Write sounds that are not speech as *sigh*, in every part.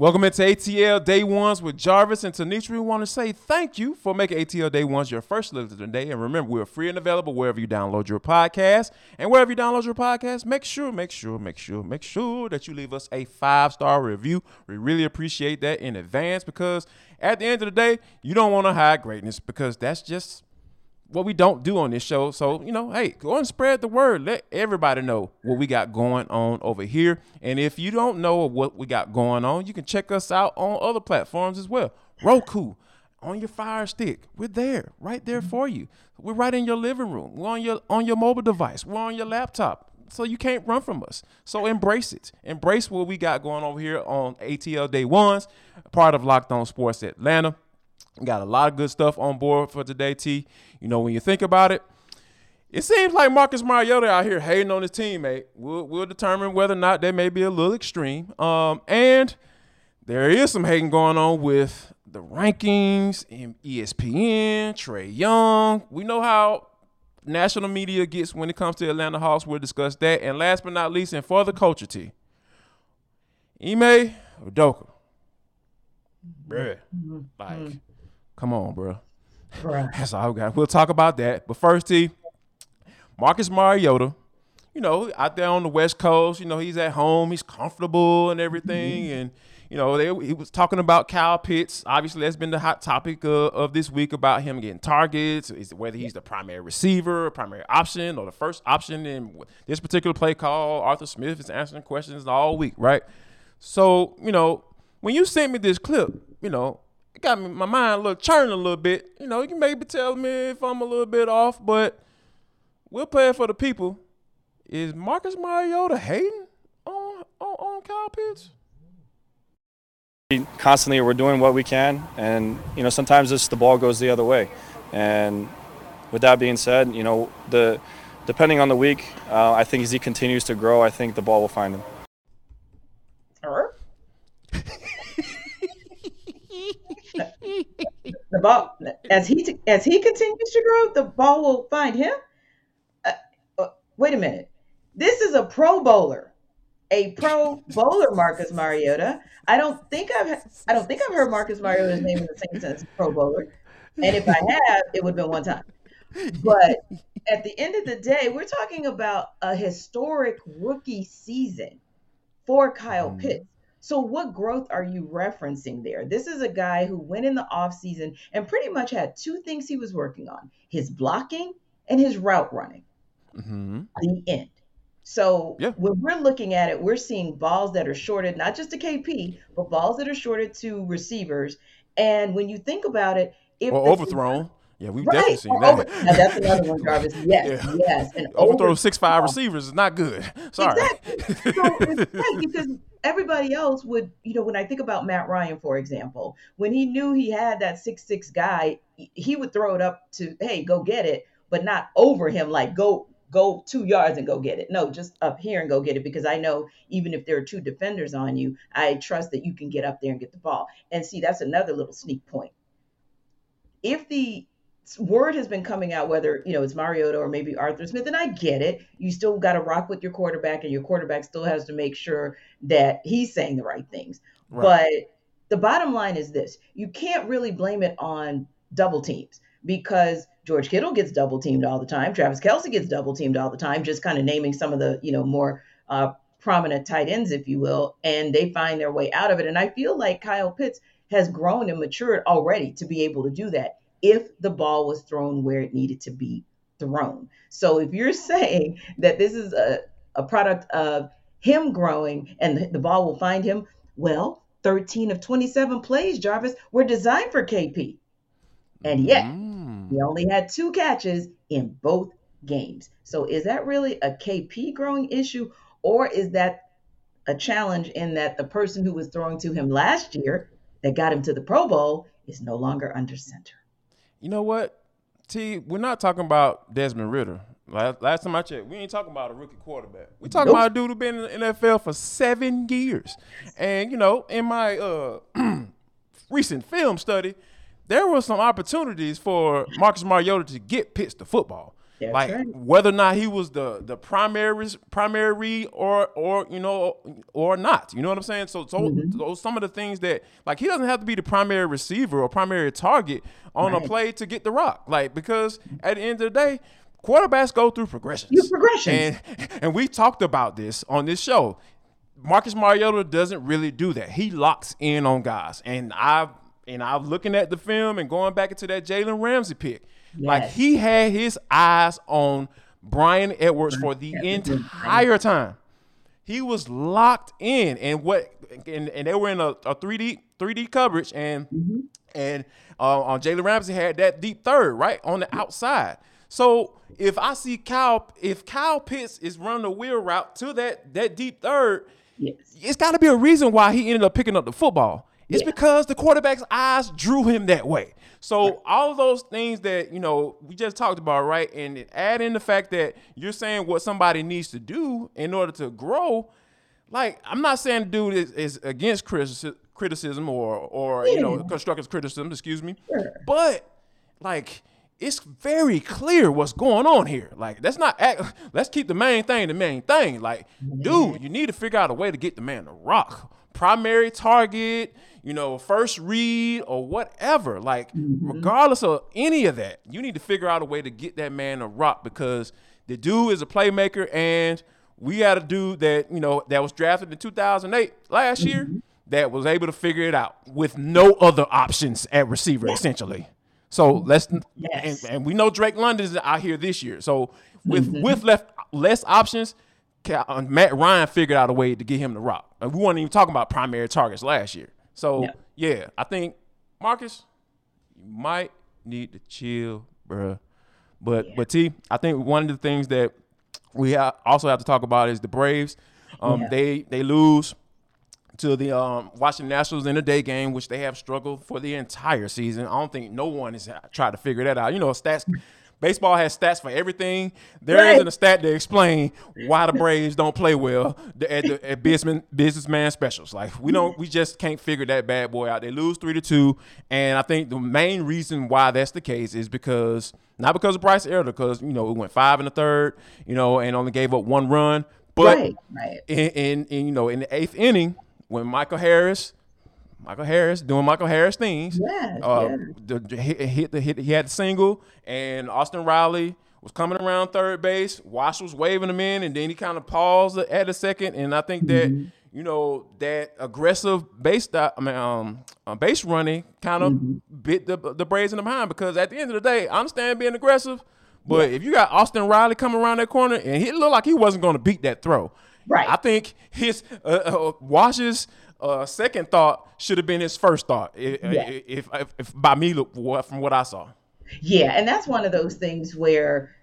Welcome into ATL Day Ones with Jarvis and Tenitra. We want to say thank you for making ATL Day Ones your first listen today. And remember, we're free and available wherever you download your podcast. And wherever you download your podcast, make sure, make sure, make sure, make sure that you leave us a five star review. We really appreciate that in advance because at the end of the day, you don't want to hide greatness because that's just what we don't do on this show. So, you know, hey, go and spread the word. Let everybody know what we got going on over here. And if you don't know what we got going on, you can check us out on other platforms as well. Roku, on your fire stick. We're there, right there for you. We're right in your living room. We're on your on your mobile device. We're on your laptop. So you can't run from us. So embrace it. Embrace what we got going over here on ATL Day Ones, part of Locked On Sports Atlanta. Got a lot of good stuff on board for today, T. You know, when you think about it, it seems like Marcus Mariota out here hating on his teammate. We'll, we'll determine whether or not that may be a little extreme. Um, and there is some hating going on with the rankings, in ESPN, Trae Young. We know how national media gets when it comes to Atlanta Hawks. We'll discuss that. And last but not least, and for the culture, T, Ime Udoka. Bruh. Like, come on, bro. *laughs* That's all we got. We'll talk about that. But first, T, Marcus Mariota, you know, out there on the West Coast, you know, he's at home, he's comfortable and everything. Mm-hmm. And, you know, they, he was talking about Kyle Pitts. Obviously, that's been the hot topic uh, of this week about him getting targets, is whether he's the primary receiver, primary option, or the first option in this particular play call. Arthur Smith is answering questions all week, right? So, you know, when you sent me this clip, you know, it got me my mind a little churning a little bit. You know, you can maybe tell me if I'm a little bit off, but we'll play it for the people. Is Marcus Mariota hating on on, on Kyle Pitts? Constantly, we're doing what we can, and you know sometimes this the ball goes the other way. And with that being said, you know the depending on the week, uh, I think as he continues to grow, I think the ball will find him. *laughs* the ball as he as he continues to grow, the ball will find him. Uh, uh, wait a minute, this is a Pro Bowler, a Pro Bowler, Marcus Mariota. I don't think I've I don't think I've heard Marcus Mariota's name in the same sense, Pro Bowler. And if I have, it would have been one time. But at the end of the day, we're talking about a historic rookie season for Kyle mm. Pitts. So, what growth are you referencing there? This is a guy who went in the offseason and pretty much had two things he was working on his blocking and his route running. Mm-hmm. The end. So, yeah. when we're looking at it, we're seeing balls that are shorted, not just to KP, but balls that are shorted to receivers. And when you think about it, if or overthrown. Yeah, we've right. definitely seen that. Over, now that's another one, Jarvis. *laughs* Yes, yeah. yes. And overthrow six five receivers is not good. *laughs* Sorry. Exactly. So *laughs* right, because everybody else would, you know, when I think about Matt Ryan, for example, when he knew he had that six six guy, he would throw it up to, hey, go get it, but not over him, like go go two yards and go get it. No, just up here and go get it because I know even if there are two defenders on you, I trust that you can get up there and get the ball. And see, that's another little sneak point. If the word has been coming out whether you know it's Mariota or maybe Arthur Smith, and I get it. You still got to rock with your quarterback, and your quarterback still has to make sure that he's saying the right things. Right. But the bottom line is this: you can't really blame it on double teams because George Kittle gets double teamed all the time. Travis Kelce gets double teamed all the time. Just kind of naming some of the you know more uh, prominent tight ends, if you will, and they find their way out of it. And I feel like Kyle Pitts has grown and matured already to be able to do that if the ball was thrown where it needed to be thrown. So if you're *laughs* saying that this is a, a product of him growing and the ball will find him, well, 13 of 27 plays, Jarvis, were designed for KP. And yet, mm. he only had two catches in both games. So is that really a KP growing issue or is that a challenge in that the person who was throwing to him last year that got him to the Pro Bowl is no longer under center? You know what, T? We're not talking about Desmond Ridder. Last, last time I checked, we ain't talking about a rookie quarterback. We talking Nope. about a dude who been in the NFL for seven years. And you know, in my uh, *clears throat* recent film study, there were some opportunities for Marcus Mariota to get Pitts the football. That's like right. whether or not he was the the primary primary or or you know or not. You know what I'm saying? So so Mm-hmm. those some of the things that like he doesn't have to be the primary receiver or primary target on a play to get the rock. Like because at the end of the day, quarterbacks go through progressions. You progressions. And *laughs* and we talked about this on this show. Marcus Mariota doesn't really do that. He locks in on guys. And I and I'm looking at the film and going back into that Jalen Ramsey pick. Like he had his eyes on Bryan Edwards for the entire time. He was locked in, and what and, and they were in a, a 3D 3D coverage, and and uh, on Jalen Ramsey had that deep third right on the outside. So if I see Kyle, if Kyle Pitts is running a wheel route to that that deep third, Yes. it's got to be a reason why he ended up picking up the football. It's Yeah. because the quarterback's eyes drew him that way. So all of those things that you know we just talked about, right? And add in the fact that you're saying what somebody needs to do in order to grow. Like I'm not saying the dude is, is against critici- criticism or or you know constructive criticism, excuse me. Sure. But like it's very clear what's going on here. Like let's not act. Let's keep the main thing the main thing. Like, dude, you need to figure out a way to get the man to rock. Primary target, you know, first read or whatever. Like, mm-hmm. regardless of any of that, you need to figure out a way to get that man to rock because the dude is a playmaker and we got a dude that, you know, that was drafted in 2008 last year mm-hmm. that was able to figure it out with no other options at receiver, essentially. So let's Yes. and, and we know Drake London is out here this year. So with mm-hmm. with left less options, Matt Ryan figured out a way to get him to rock. And we weren't even talking about primary targets last year. So Yeah. yeah, I think Marcus, you might need to chill, bruh. But but T, I think one of the things that we ha- also have to talk about is the Braves. Um, Yeah. They they lose to the um, Washington Nationals in a day game, which they have struggled for the entire season. I don't think no one has tried to figure that out. You know, stats. Baseball has stats for everything. There Right. not a stat to explain why the Braves don't play well the- at, the, at businessman, businessman specials. Like we don't, we just can't figure that bad boy out. They lose three to two, and I think the main reason why that's the case is because not because of Bryce Elder, because you know it went five in the third, you know, and only gave up one run, but right. Right. in, in, in you know in the eighth inning when Michael Harris, Michael Harris doing Michael Harris things, Yes, uh, yes. the, hit, the hit he had the single and Austin Riley was coming around third base. Wash was waving him in, and then he kind of paused at a second, and I think that. Mm-hmm. You know that aggressive base, I mean, um, uh, base running kind of Mm-hmm. bit the the Braves in the behind because at the end of the day, I understand being aggressive, but if you got Austin Riley coming around that corner and he looked like he wasn't going to beat that throw, Right. I think his uh, uh, Wash's uh, second thought should have been his first thought. i- i- Yeah. If, if, if by me, look, from what I saw. Yeah, and that's one of those things where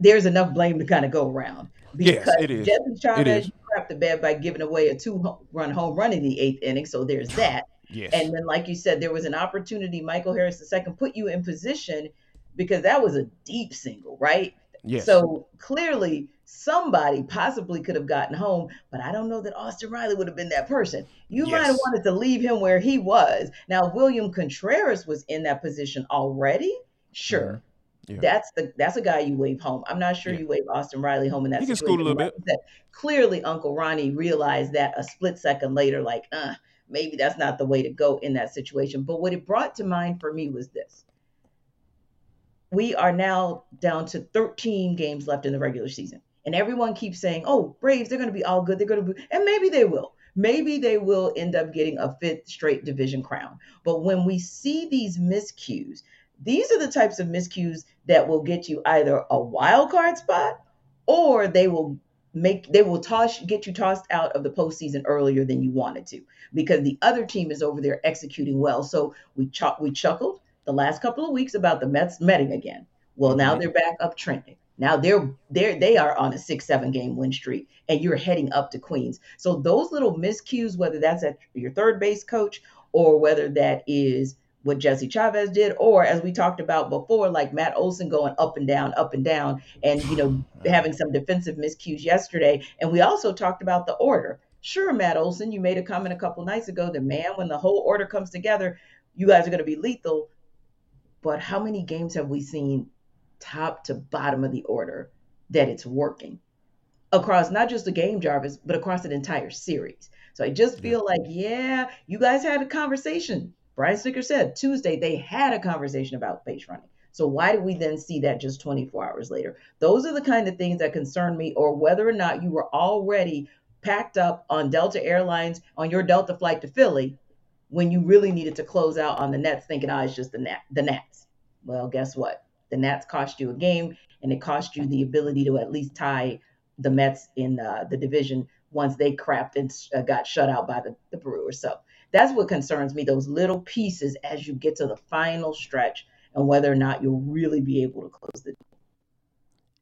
there's enough blame to kind of go around. Yes, Because it is. It Chavez crapped the bed by giving away a two-run home run in the eighth inning, so there's *sighs* that. Yes. And then, like you said, there was an opportunity. Michael Harris II put you in position because that was a deep single, right? Yes. So clearly, somebody possibly could have gotten home, but I don't know that Austin Riley would have been that person. You might have wanted to leave him where he was. Now, if William Contreras was in that position already, sure. Mhm. Yeah. That's the that's a guy you wave home. I'm not sure Yeah. you wave Austin Riley home in that He can scoot a little said, clearly, Uncle Ronnie realized that a split second later, like, uh, maybe that's not the way to go in that situation. But what it brought to mind for me was this we are now down to 13 games left in the regular season. And everyone keeps saying, oh, Braves, they're going to be all good. They're going to be, and maybe they will. Maybe they will end up getting a fifth straight division crown. But when we see these miscues, these are the types of miscues that will get you either a wild card spot or they will make they will toss get you tossed out of the postseason earlier than you wanted to because the other team is over there executing well. So we ch- we chuckled the last couple of weeks about the Mets metting again. Well, now Mhm. they're back up trending. Now they're they're they are on a six seven game win streak, and you're heading up to Queens. So those little miscues, whether that's at your third base coach or whether that is what Jesse Chavez did, or as we talked about before, like Matt Olson going up and down, up and down, and you know having some defensive miscues yesterday. And we also talked about the order. Sure, Matt Olson, you made a comment a couple nights ago that man, when the whole order comes together, you guys are going to be lethal. But how many games have we seen top to bottom of the order that it's working across not just the game, Jarvis, but across an entire series? So I just feel like, yeah, you guys had a conversation Brian Snitker said Tuesday they had a conversation about base running. So why did we then see that just 24 hours later? Those are the kind of things that concern me, or whether or not you were already packed up on Delta Airlines on your Delta flight to Philly when you really needed to close out on the Nats, thinking, "Ah, oh, it's just the Nat, the Nats." Well, guess what? The Nats cost you a game, and it cost you the ability to at least tie the Mets in uh, the division once they crapped and uh, got shut out by the, the Brewers. So that's what concerns me those little pieces as you get to the final stretch and whether or not you'll really be able to close the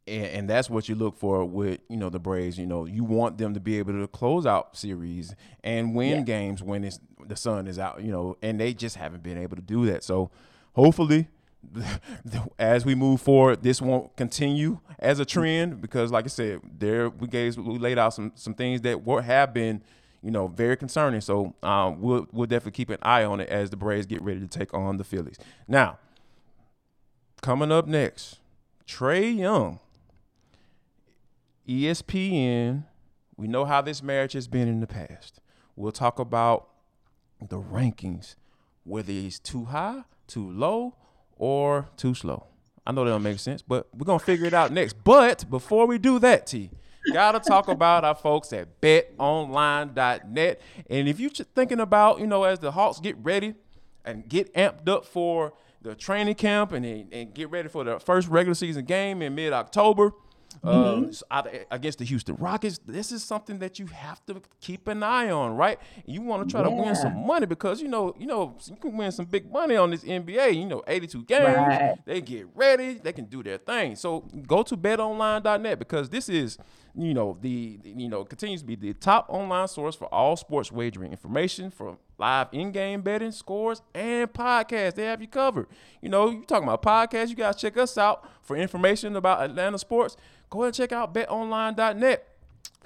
and, and, that's what you look for with you know the Braves. You know, you want them to be able to close out series and win yeah. games when it's the sun is out. You know, and they just haven't been able to do that. So, hopefully, *laughs* as we move forward, this won't continue as a trend because, like I said, there we gave we laid out some some things that were have been you know, very concerning. So um, we'll we'll definitely keep an eye on it as the Braves get ready to take on the Phillies. Now, coming up next, Trae Young, ESPN. We know how this marriage has been in the past. We'll talk about the rankings, whether it's too high, too low, or too slow. I know that don't make sense, but we're gonna figure it out next. But before we do that, T, Gotta talk about our folks at betonline.net. And if you're thinking about, you know, as the Hawks get ready and get amped up for the training camp and, and get ready for the first regular season game in mid October, mm-hmm. uh, against the Houston Rockets. This is something that you have to keep an eye on, right? You want to try yeah. to win some money because you know, you know, you can win some big money on this NBA. You know, 82 games. Right. They get ready. They can do their thing. So go to betonline.net because this is you know the you know continues to be the top online source for all sports wagering information from live in-game betting scores and podcasts they have you covered you know you talking about podcasts you guys check us out for information about atlanta sports go ahead and check out betonline.net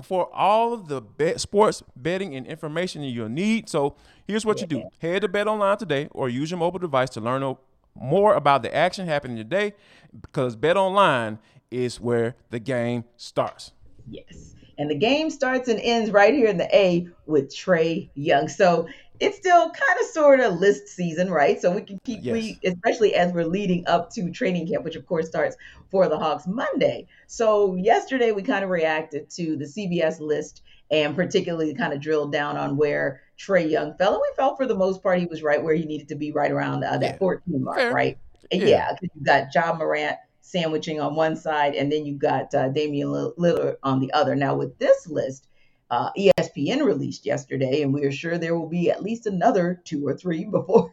for all of the bet sports betting and information you'll need. So here's what you do. Head to BetOnline today or use your mobile device to learn more about the action happening today because BetOnline is where the game starts. Yes. And the game starts and ends right here in the A with Trae Young. So it's still kind of sort of list season, right? So we can keep, yes. we, especially as we're leading up to training camp, which of course starts for the Hawks Monday. So yesterday we kind of reacted to the CBS list and particularly kind of drilled down on where Trae Young fell. And we felt for the most part he was right where he needed to be, right around uh, that yeah. 14 mark, Fair. right? Yeah, yeah you got Ja Morant sandwiching on one side, and then you got uh, Damian Lillard on the other. Now with this list, uh, ESPN released yesterday, and we are sure there will be at least another two or three *laughs* before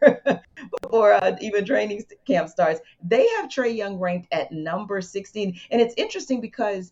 before uh, even training camp starts. They have Trae Young ranked at number 16, and it's interesting because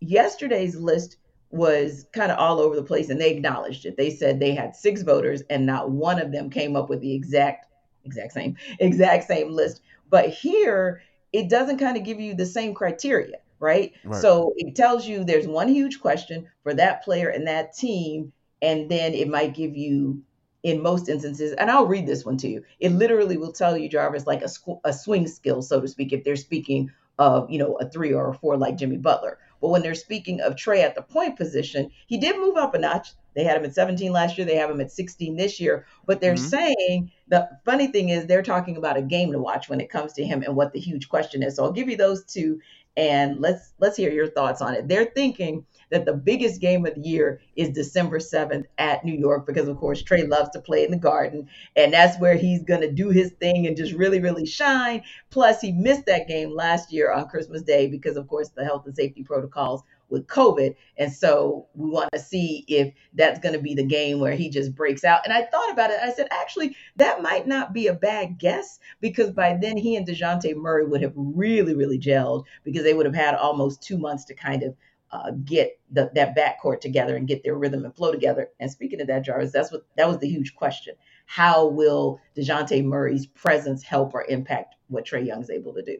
yesterday's list was kind of all over the place, and they acknowledged it. They said they had six voters, and not one of them came up with the exact exact same *laughs* exact same list. But here, it doesn't kind of give you the same criteria right? right? So it tells you there's one huge question for that player and that team, and then it might give you, in most instances, and I'll read this one to you. It literally will tell you Jarvis like a, a swing skill, so to speak, if they're speaking of you know a three or a four like Jimmy Butler. But when they're speaking of Trae at the point position, he did move up a notch. They had him at 17 last year. They have him at 16 this year. But they're mm-hmm. saying the funny thing is they're talking about a game to watch when it comes to him and what the huge question is. So I'll give you those two and let's let's hear your thoughts on it. They're thinking that the biggest game of the year is December 7th at New York because of course Trae loves to play in the garden and that's where he's going to do his thing and just really really shine. Plus he missed that game last year on Christmas Day because of course the health and safety protocols with COVID. And so we want to see if that's going to be the game where he just breaks out. And I thought about it. I said, actually, that might not be a bad guess because by then he and Dejounte Murray would have really, really gelled because they would have had almost two months to kind of uh, get the, that backcourt together and get their rhythm and flow together. And speaking of that, Jarvis, that's what that was the huge question. how will Dejounte Murray's presence help or impact what Trae Young's able to do?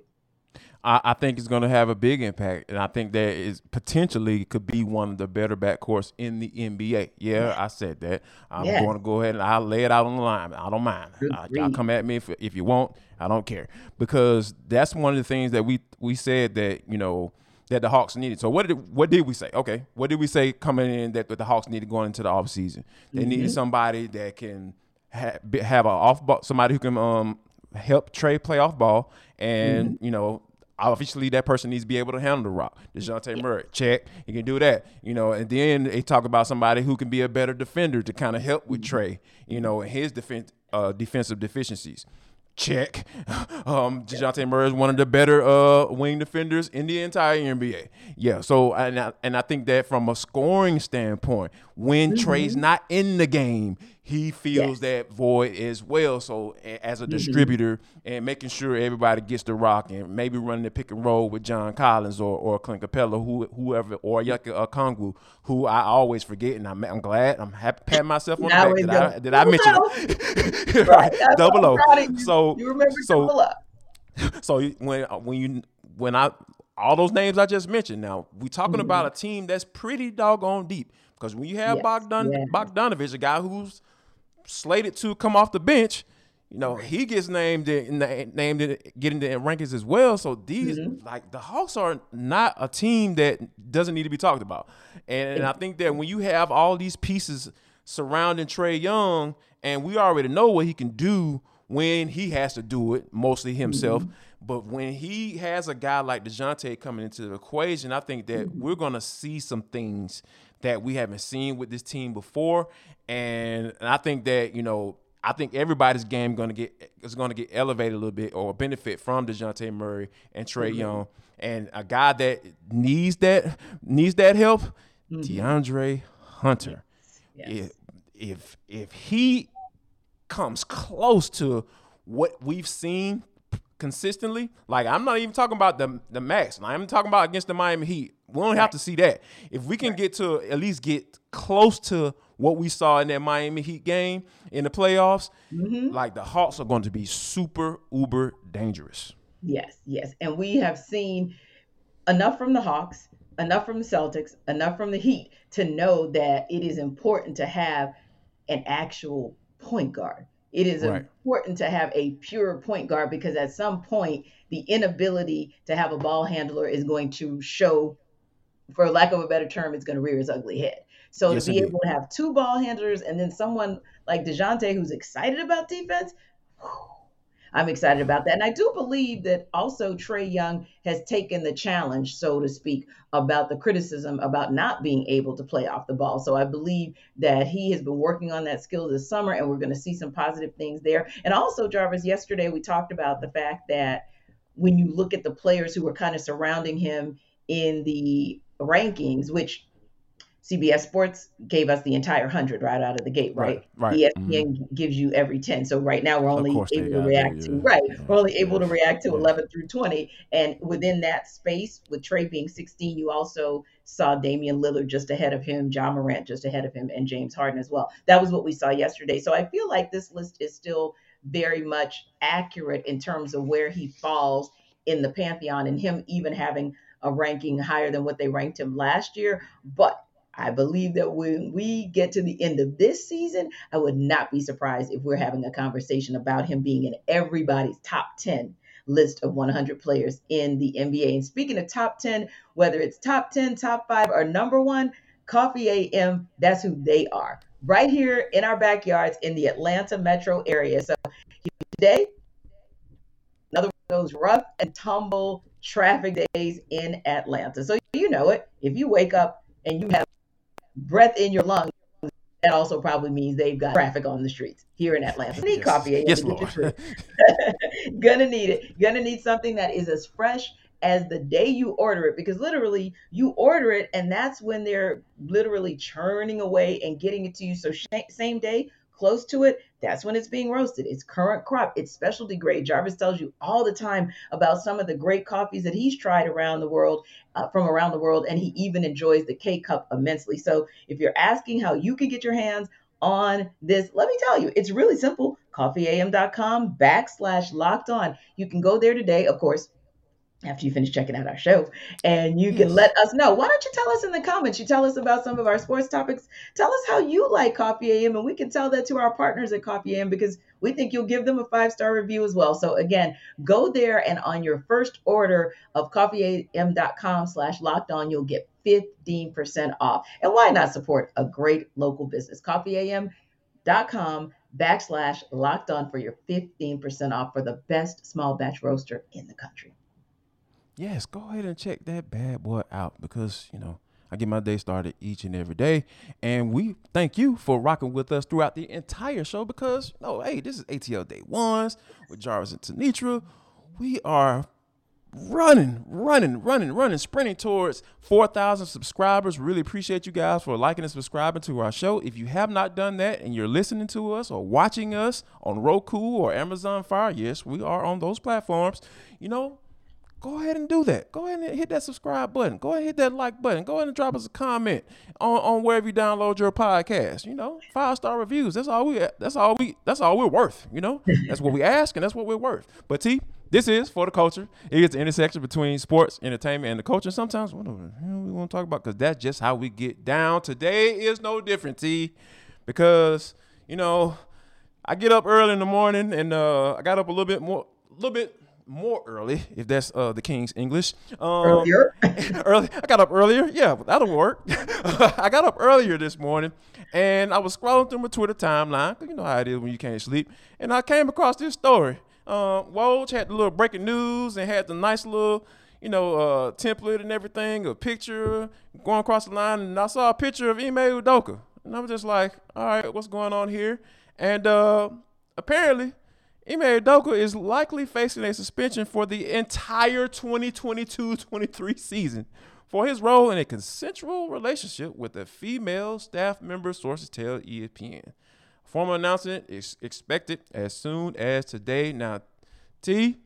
I, I think it's going to have a big impact, and I think that is potentially could be one of the better backcourts in the NBA. Yeah, I said that. I'm yeah. going to go ahead and I'll lay it out on the line. I don't mind. I, will come at me if, if you want. I don't care because that's one of the things that we we said that you know that the Hawks needed. So what did what did we say? Okay, what did we say coming in that, that the Hawks needed going into the offseason? They mm-hmm. needed somebody that can ha- have a off ball, somebody who can um help Trae play off ball, and mm-hmm. you know obviously that person needs to be able to handle the rock. Dejounte yeah. Murray, check. He can do that. You know, and then they talk about somebody who can be a better defender to kind of help with mm-hmm. Trae, you know, and his defense uh, defensive deficiencies. Check. *laughs* Um, Dejounte Murray is one of the better uh, wing defenders in the entire NBA. Yeah. So and I, and I think that from a scoring standpoint, when mm-hmm. Trae's not in the game, he feels that void as well. So as a mm-hmm. distributor and making sure everybody gets the rock and maybe running the pick and roll with John Collins or or Clint Capela, who whoever or Yucca Okongwu, who I always forget, and I'm, I'm glad I'm happy patting myself on the back. Did I, did I mention *laughs* right, double O. So you remember so *laughs* so when when you when I all those names I just mentioned. Now we're talking mm-hmm. about a team that's pretty doggone deep because when you have yes. Bogdan yes. Bogdanovic, a guy who's slated to come off the bench, you know, he gets named in named in getting the rankings as well. So these mm-hmm. like the Hawks are not a team that doesn't need to be talked about. And, and I think that when you have all these pieces surrounding Trae Young, and we already know what he can do when he has to do it, mostly himself. Mm-hmm. But when he has a guy like Dejounte coming into the equation, I think that mm-hmm. we're gonna see some things that we haven't seen with this team before. And, and I think that, you know, I think everybody's game gonna get is gonna get elevated a little bit or benefit from Dejounte Murray and Trae mm-hmm. Young. And a guy that needs that needs that help, mm-hmm. De'Andre Hunter. Yes. If if if he comes close to what we've seen consistently, like I'm not even talking about the the max. I'm talking about against the Miami Heat. We don't right. have to see that. If we can right. get to at least get close to what we saw in that Miami Heat game in the playoffs, mm-hmm. like the Hawks are going to be super uber dangerous. Yes, yes. And we have seen enough from the Hawks, enough from the Celtics, enough from the Heat to know that it is important to have an actual point guard. It is right. important to have a pure point guard because at some point, the inability to have a ball handler is going to show for lack of a better term, it's going to rear its ugly head. So yes, to be indeed. able to have two ball handlers and then someone like Dejounte who's excited about defense, whew, I'm excited about that. And I do believe that also Trae Young has taken the challenge, so to speak, about the criticism about not being able to play off the ball. So I believe that he has been working on that skill this summer, and we're going to see some positive things there. And also, Jarvis, yesterday we talked about the fact that when you look at the players who were kind of surrounding him in the rankings, which CBS Sports gave us the entire hundred right out of the gate, right? Right. right. ESPN mm-hmm. gives you every ten. So right now we're only able to react to right. We're only able to react to yeah. eleven through twenty, and within that space, with Trae being sixteen, you also saw Damian Lillard just ahead of him, John Morant just ahead of him, and James Harden as well. That was what we saw yesterday. So I feel like this list is still very much accurate in terms of where he falls in the pantheon, and him even having a ranking higher than what they ranked him last year. But I believe that when we get to the end of this season, I would not be surprised if we're having a conversation about him being in everybody's top 10 list of 100 players in the NBA. And speaking of top 10, whether it's top 10, top five, or number one, Coffee AM, that's who they are. Right here in our backyards in the Atlanta metro area. So today, another one of those rough and tumble traffic days in Atlanta. So you know it. If you wake up and you have breath in your lungs, that also probably means they've got traffic on the streets here in Atlanta. Need yes. coffee. Yes, Lord. *laughs* Gonna need it. Gonna need something that is as fresh as the day you order it because literally you order it and that's when they're literally churning away and getting it to you so sh- same day close to it, that's when it's being roasted. It's current crop, it's specialty grade. Jarvis tells you all the time about some of the great coffees that he's tried around the world, uh, from around the world, and he even enjoys the K cup immensely. So if you're asking how you can get your hands on this. Let me tell you, it's really simple. Coffeeam.com backslash locked on. You can go there today. Of course, after you finish checking out our show. And you can let us know. Why don't you tell us in the comments? You tell us about some of our sports topics. Tell us how you like coffee am and we can tell that to our partners at coffee am because we think you'll give them a five star review as well. So again go there and on your first order of coffeeam.com slash locked on you'll get 15% off. And why not support a great local business? coffeeam.com backslash locked on for your 15% off for the best small batch roaster in the country yes, go ahead and check that bad boy out because, you know, I get my day started each and every day. And we thank you for rocking with us throughout the entire show because, no, hey, this is ATL Day Ones with Jarvis and Tenitra. We are running, running, running, running, sprinting towards 4,000 subscribers. Really appreciate you guys for liking and subscribing to our show. If you have not done that and you're listening to us or watching us on Roku or Amazon Fire, yes, we are on those platforms. You know, go ahead and do that. Go ahead and hit that subscribe button. Go ahead and hit that like button. Go ahead and drop us a comment on, on wherever you download your podcast. You know, five star reviews. That's all we. That's all we. That's all we're worth. You know, that's what we ask, and that's what we're worth. But T, this is for the culture. It is the intersection between sports, entertainment, and the culture. Sometimes what the hell we want to talk about because that's just how we get down. Today is no different, T, because you know. I get up early in the morning and uh, I got up a little bit more, a little bit more early, if that's uh, the King's English. Um, earlier? *laughs* early. I got up earlier. Yeah, that'll work. *laughs* I got up earlier this morning, and I was scrolling through my Twitter timeline. You know how it is when you can't sleep. And I came across this story. Uh, Woj had the little breaking news and had the nice little, you know, uh, template and everything, a picture going across the line, and I saw a picture of Ime Udoka. And I was just like, all right, what's going on here? And uh, apparently – Ime Udoka is likely facing a suspension for the entire 2022-23 season for his role in a consensual relationship with a female staff member, sources tell ESPN. formal announcement is expected as soon as today. Now, T,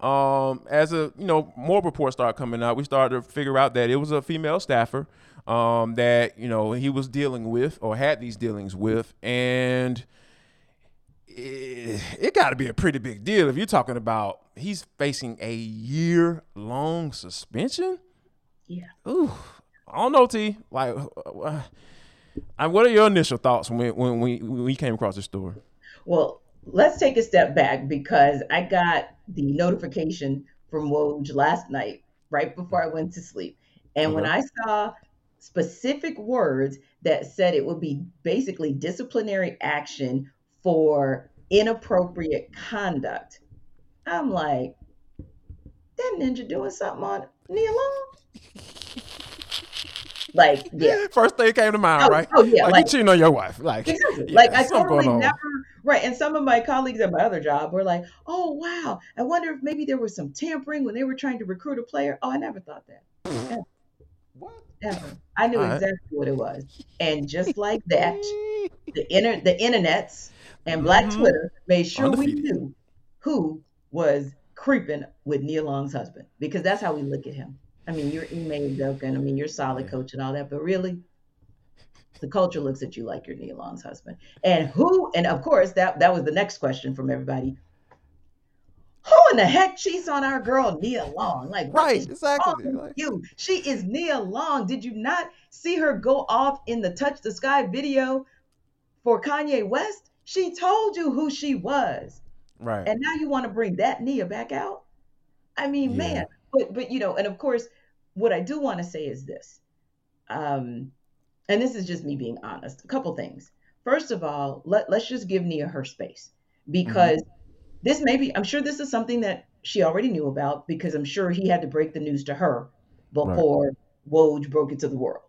um, as a you know more reports start coming out, we started to figure out that it was a female staffer um, that you know he was dealing with or had these dealings with, and it, it got to be a pretty big deal if you're talking about he's facing a year long suspension. Yeah. Ooh, I don't know, T. Like, uh, uh, what are your initial thoughts when when we when we came across this story? Well, let's take a step back because I got the notification from Woj last night, right before I went to sleep, and when I saw specific words that said it would be basically disciplinary action for inappropriate conduct. I'm like, that ninja doing something on Nia Long? like, *laughs* yeah. First thing came to mind, oh, right? Oh, yeah. Like, like you cheating on your wife. Like, exactly. Yeah, like I totally never, right. And some of my colleagues at my other job were like, oh, wow. I wonder if maybe there was some tampering when they were trying to recruit a player. Oh, I never thought that. *laughs* What? Ever. I knew All exactly right. what it was. And just like *laughs* that, the inter the internets and Black mm-hmm. Twitter made sure we knew who was creeping with Nia Long's husband because that's how we look at him. I mean, you're Ime Udoka, and I mean, you're solid yeah. coach and all that, but really, the culture looks at you like you're Nia Long's husband. And who? And of course, that that was the next question from everybody. Who in the heck cheats on our girl Nia Long? Like, right, exactly. Like, you, she is Nia Long. Did you not see her go off in the Touch the Sky video for Kanye West? She told you who she was. Right. And now you want to bring that Nia back out? I mean, yeah. man. But but you know, and of course, what I do want to say is this. Um, and this is just me being honest. A couple things. First of all, let, let's just give Nia her space because mm-hmm. this may be, I'm sure this is something that she already knew about because I'm sure he had to break the news to her before right. Woj broke it to the world.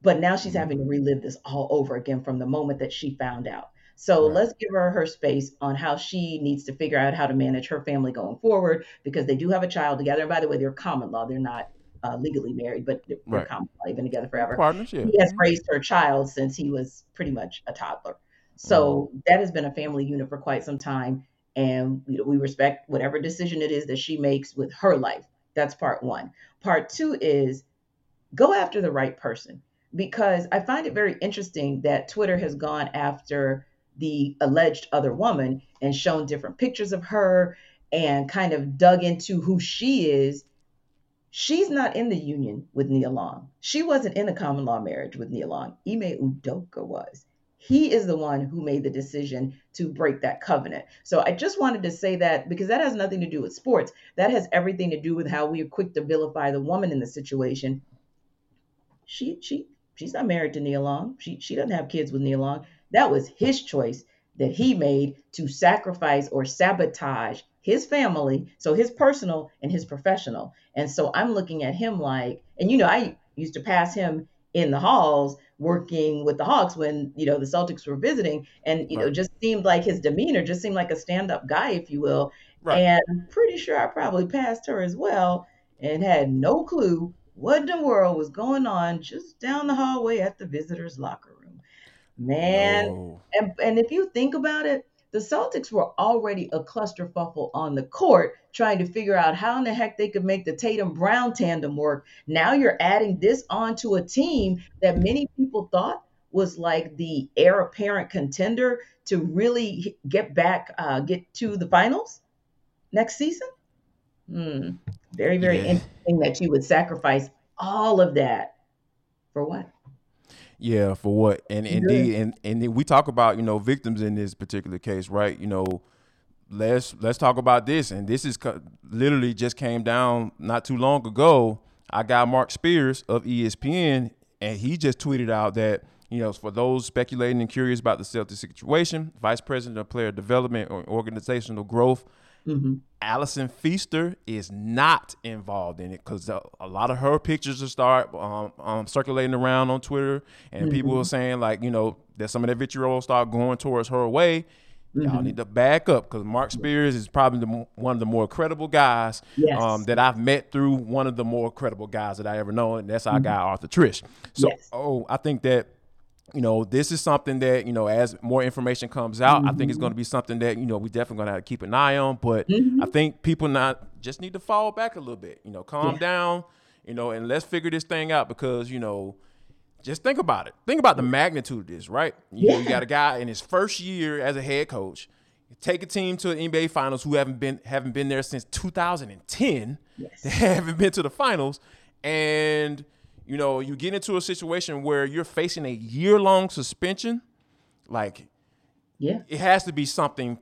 But now she's mm-hmm. having to relive this all over again from the moment that she found out. So right. let's give her her space on how she needs to figure out how to manage her family going forward because they do have a child together. And by the way, they're common law; they're not uh, legally married, but they're right. common law. They've been together forever. Partners, yeah. He has raised her child since he was pretty much a toddler. So mm-hmm. that has been a family unit for quite some time, and we, we respect whatever decision it is that she makes with her life. That's part one. Part two is go after the right person because I find it very interesting that Twitter has gone after the alleged other woman and shown different pictures of her and kind of dug into who she is. She's not in the union with Nia Long. She wasn't in a common law marriage with Nia Long. Ime Udoka was. He is the one who made the decision to break that covenant. So I just wanted to say that because that has nothing to do with sports. That has everything to do with how we are quick to vilify the woman in the situation. She she she's not married to Nia Long. She she doesn't have kids with Nia Long. That was his choice that he made to sacrifice or sabotage his family, so his personal and his professional. And so I'm looking at him like, and you know, I used to pass him in the halls working with the Hawks when you know the Celtics were visiting, and you right. know just seemed like his demeanor just seemed like a stand-up guy, if you will. Right. And I'm pretty sure I probably passed her as well, and had no clue what in the world was going on just down the hallway at the visitors' locker. Man, no. and and if you think about it, the Celtics were already a clusterfuffle on the court, trying to figure out how in the heck they could make the Tatum Brown tandem work. Now you're adding this onto a team that many people thought was like the heir apparent contender to really get back, uh, get to the finals next season. Hmm. Very, very yeah. interesting that you would sacrifice all of that for what? Yeah, for what? And indeed, and and we talk about you know victims in this particular case, right? You know, let's let's talk about this. And this is literally just came down not too long ago. I got Marc Spears of ESPN, and he just tweeted out that you know for those speculating and curious about the Celtics situation, Vice President of Player Development or Organizational Growth Mm-hmm. Allison Feaster is not involved in it because a, a, lot of her pictures will start um, um, circulating around on Twitter, and mm-hmm. people are saying like, you know, that some of that vitriol start going towards her way. Mm-hmm. Y'all need to back up because Marc Spears is probably the, one of the more credible guys yes. um, that I've met through one of the more credible guys that I ever know, and that's our mm-hmm. guy Arthur Triche. So, yes. oh, I think that you know, this is something that, you know, as more information comes out, mm-hmm. I think it's going to be something that, you know, we definitely going to have to keep an eye on. But mm-hmm. I think people not just need to fall back a little bit, you know, calm yeah. down, you know, and let's figure this thing out because, you know, just think about it. Think about the magnitude of this, right? You, yeah. know, you got a guy in his first year as a head coach, take a team to the NBA finals who haven't been haven't been there since 2010. Yes. *laughs* They haven't been to the finals. And you know, you get into a situation where you're facing a year long suspension, like, yeah, it has to be something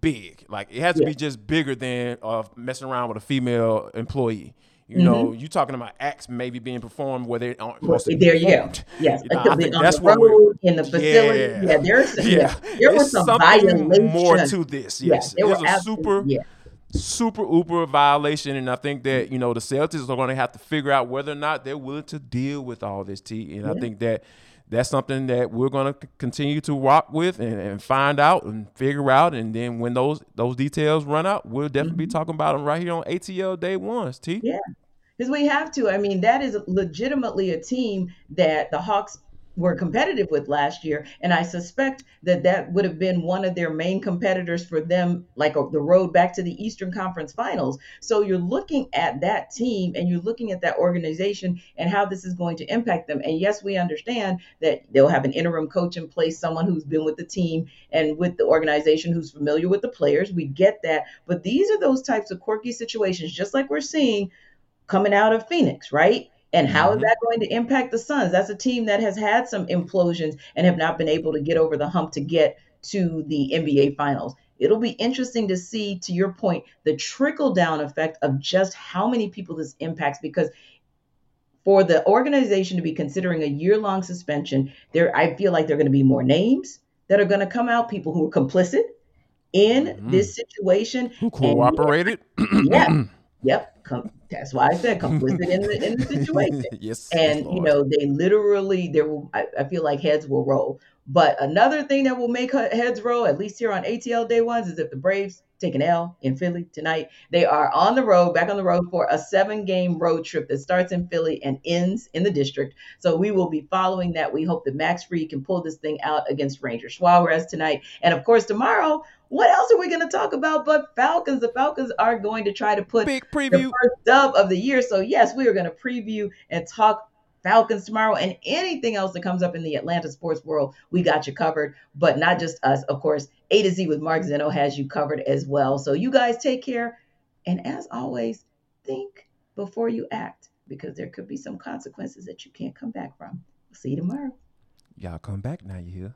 big. Like, it has to be just bigger than uh, messing around with a female employee. You mm-hmm. know, you talking about acts maybe being performed where they aren't supposed to there you go. Yes, you know, I think that's what we're in the facility. Yeah, yeah there's some, yeah. there was some violation. more to this. Yes, yeah, was a super. Yeah super uber violation, and I think that you know the Celtics are going to have to figure out whether or not they're willing to deal with all this. T, and yeah. I think that that's something that we're going to continue to rock with and, and, find out and figure out, and then when those those details run out, we'll definitely mm-hmm. be talking about them right here on ATL Day Ones. T, yeah. Because we have to. I mean, that is legitimately a team that the Hawks were competitive with last year. And I suspect that that would have been one of their main competitors for them, like uh, the road back to the Eastern Conference Finals. So you're looking at that team and you're looking at that organization and how this is going to impact them. And yes, we understand that they'll have an interim coach in place, someone who's been with the team and with the organization who's familiar with the players. We get that. But these are those types of quirky situations, just like we're seeing coming out of Phoenix, right? And how is mm-hmm. that going to impact the Suns? That's a team that has had some implosions and have not been able to get over the hump to get to the NBA Finals. It'll be interesting to see, to your point, the trickle down effect of just how many people this impacts because for the organization to be considering a year long suspension, there I feel like there are going to be more names that are going to come out, people who are complicit in mm-hmm. this situation. Who cooperated. Yeah. *clears throat* Yep. Com- that's why I said complicit in the in the *laughs* situation. yes. And you know, they literally there will I, I, feel like heads will roll. But another thing that will make heads roll, at least here on ATL day ones, is if the Braves take an L in Philly tonight. They are on the road, back on the road for a seven game road trip that starts in Philly and ends in the district. So we will be following that. We hope that Max Fried can pull this thing out against Ranger Suarez tonight. And of course, tomorrow, what else are we going to talk about but Falcons? The Falcons are going to try to put big preview the first dub of the year. So yes, we are going to preview and talk Falcons tomorrow, and anything else that comes up in the Atlanta sports world, we got you covered. But not just us, of course. A to Z with Mark Zeno has you covered as well. So you guys take care. And as always, think before you act because there could be some consequences that you can't come back from. See you tomorrow. Y'all come back now, you hear?